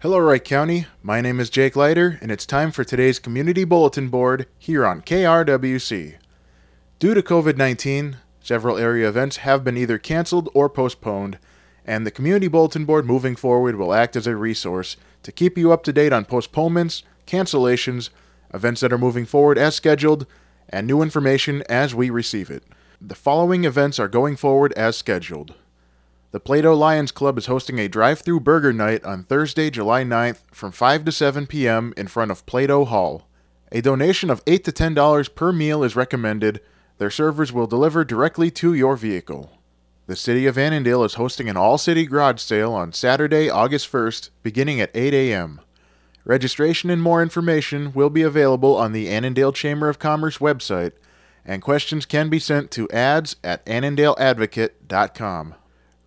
Hello, Wright County. My name is Jake Leiter, and it's time for today's Community Bulletin Board here on KRWC. Due to COVID 19, several area events have been either canceled or postponed, and the Community Bulletin Board moving forward will act as a resource to keep you up to date on postponements, cancellations, events that are moving forward as scheduled, and new information as we receive it. The following events are going forward as scheduled. The Plato Lions Club is hosting a drive through burger night on Thursday, July 9th from 5 to 7 p.m. in front of Plato Hall. A donation of 8 to $10 per meal is recommended. Their servers will deliver directly to your vehicle. The City of Annandale is hosting an all city garage sale on Saturday, August 1st, beginning at 8 a.m. Registration and more information will be available on the Annandale Chamber of Commerce website, and questions can be sent to ads at annandaleadvocate.com.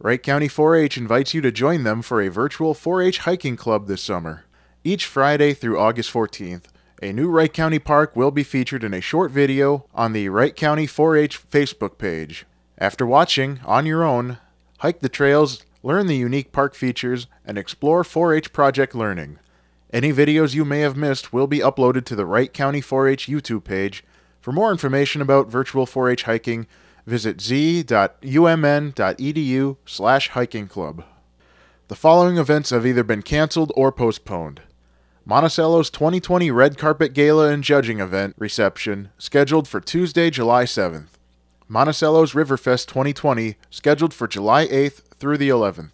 Wright County 4 H invites you to join them for a virtual 4 H hiking club this summer. Each Friday through August 14th, a new Wright County park will be featured in a short video on the Wright County 4 H Facebook page. After watching, on your own, hike the trails, learn the unique park features, and explore 4 H project learning. Any videos you may have missed will be uploaded to the Wright County 4 H YouTube page. For more information about virtual 4 H hiking, visit z.umn.edu slash hiking club. The following events have either been canceled or postponed. Monticello's 2020 Red Carpet Gala and Judging Event reception scheduled for Tuesday, July 7th. Monticello's Riverfest 2020 scheduled for July 8th through the 11th.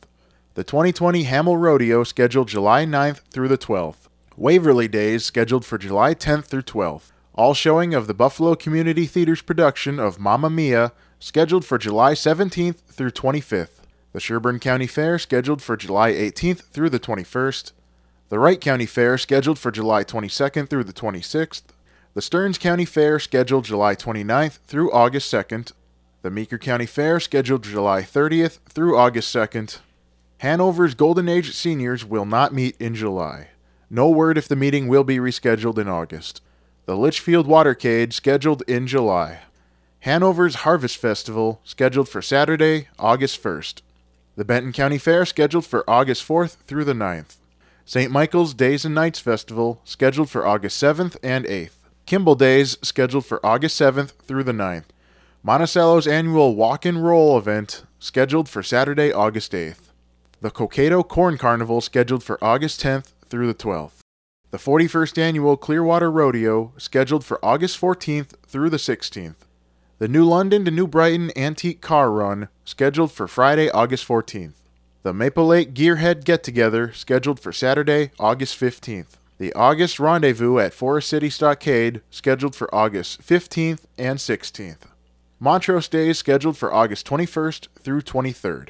The 2020 Hamel Rodeo scheduled July 9th through the 12th. Waverly Days scheduled for July 10th through 12th. All showing of the Buffalo Community Theater's production of Mamma Mia scheduled for July 17th through 25th. The Sherburne County Fair scheduled for July 18th through the 21st. The Wright County Fair scheduled for July 22nd through the 26th. The Stearns County Fair scheduled July 29th through August 2nd. The Meeker County Fair scheduled July 30th through August 2nd. Hanover's Golden Age seniors will not meet in July. No word if the meeting will be rescheduled in August the Litchfield Watercade scheduled in July. Hanover's Harvest Festival scheduled for Saturday, August 1st. The Benton County Fair scheduled for August 4th through the 9th. St. Michael's Days and Nights Festival scheduled for August 7th and 8th. Kimball Days scheduled for August 7th through the 9th. Monticello's annual Walk and Roll event scheduled for Saturday, August 8th. The Cokato Corn Carnival scheduled for August 10th through the 12th. The 41st Annual Clearwater Rodeo, scheduled for August 14th through the 16th. The New London to New Brighton Antique Car Run, scheduled for Friday, August 14th. The Maple Lake Gearhead Get Together, scheduled for Saturday, August 15th. The August Rendezvous at Forest City Stockade, scheduled for August 15th and 16th. Montrose Days, scheduled for August 21st through 23rd.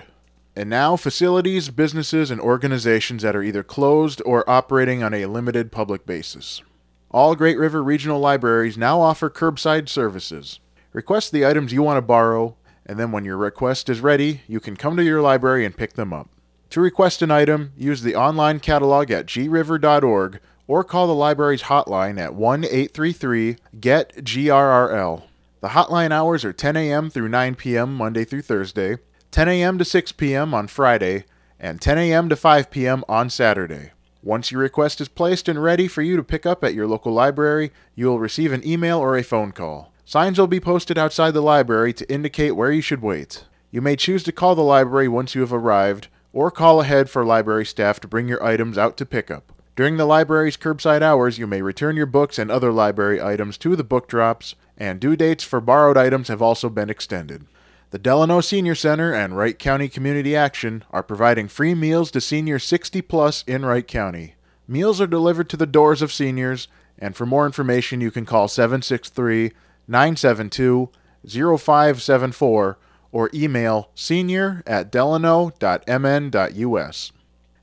And now, facilities, businesses, and organizations that are either closed or operating on a limited public basis. All Great River Regional Libraries now offer curbside services. Request the items you want to borrow, and then when your request is ready, you can come to your library and pick them up. To request an item, use the online catalog at griver.org or call the library's hotline at 1 833 GET GRRL. The hotline hours are 10 a.m. through 9 p.m. Monday through Thursday, 10 a.m. to 6 p.m. on Friday, and 10 a.m. to 5 p.m. on Saturday. Once your request is placed and ready for you to pick up at your local library, you will receive an email or a phone call. Signs will be posted outside the library to indicate where you should wait. You may choose to call the library once you have arrived, or call ahead for library staff to bring your items out to pickup. During the library's curbside hours, you may return your books and other library items to the book drops, and due dates for borrowed items have also been extended. The Delano Senior Center and Wright County Community Action are providing free meals to seniors 60 plus in Wright County. Meals are delivered to the doors of seniors, and for more information, you can call 763 972 0574 or email senior at delano.mn.us.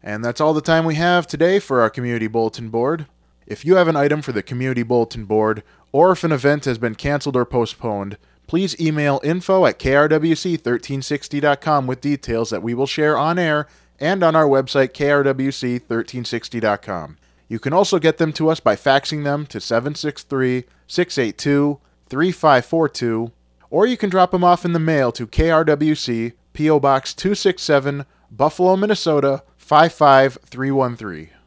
And that's all the time we have today for our Community Bulletin Board. If you have an item for the Community Bulletin Board, or if an event has been canceled or postponed, please email info at krwc1360.com with details that we will share on air and on our website, krwc1360.com. You can also get them to us by faxing them to 763 682 3542, or you can drop them off in the mail to KRWC, P.O. Box 267, Buffalo, Minnesota 55313.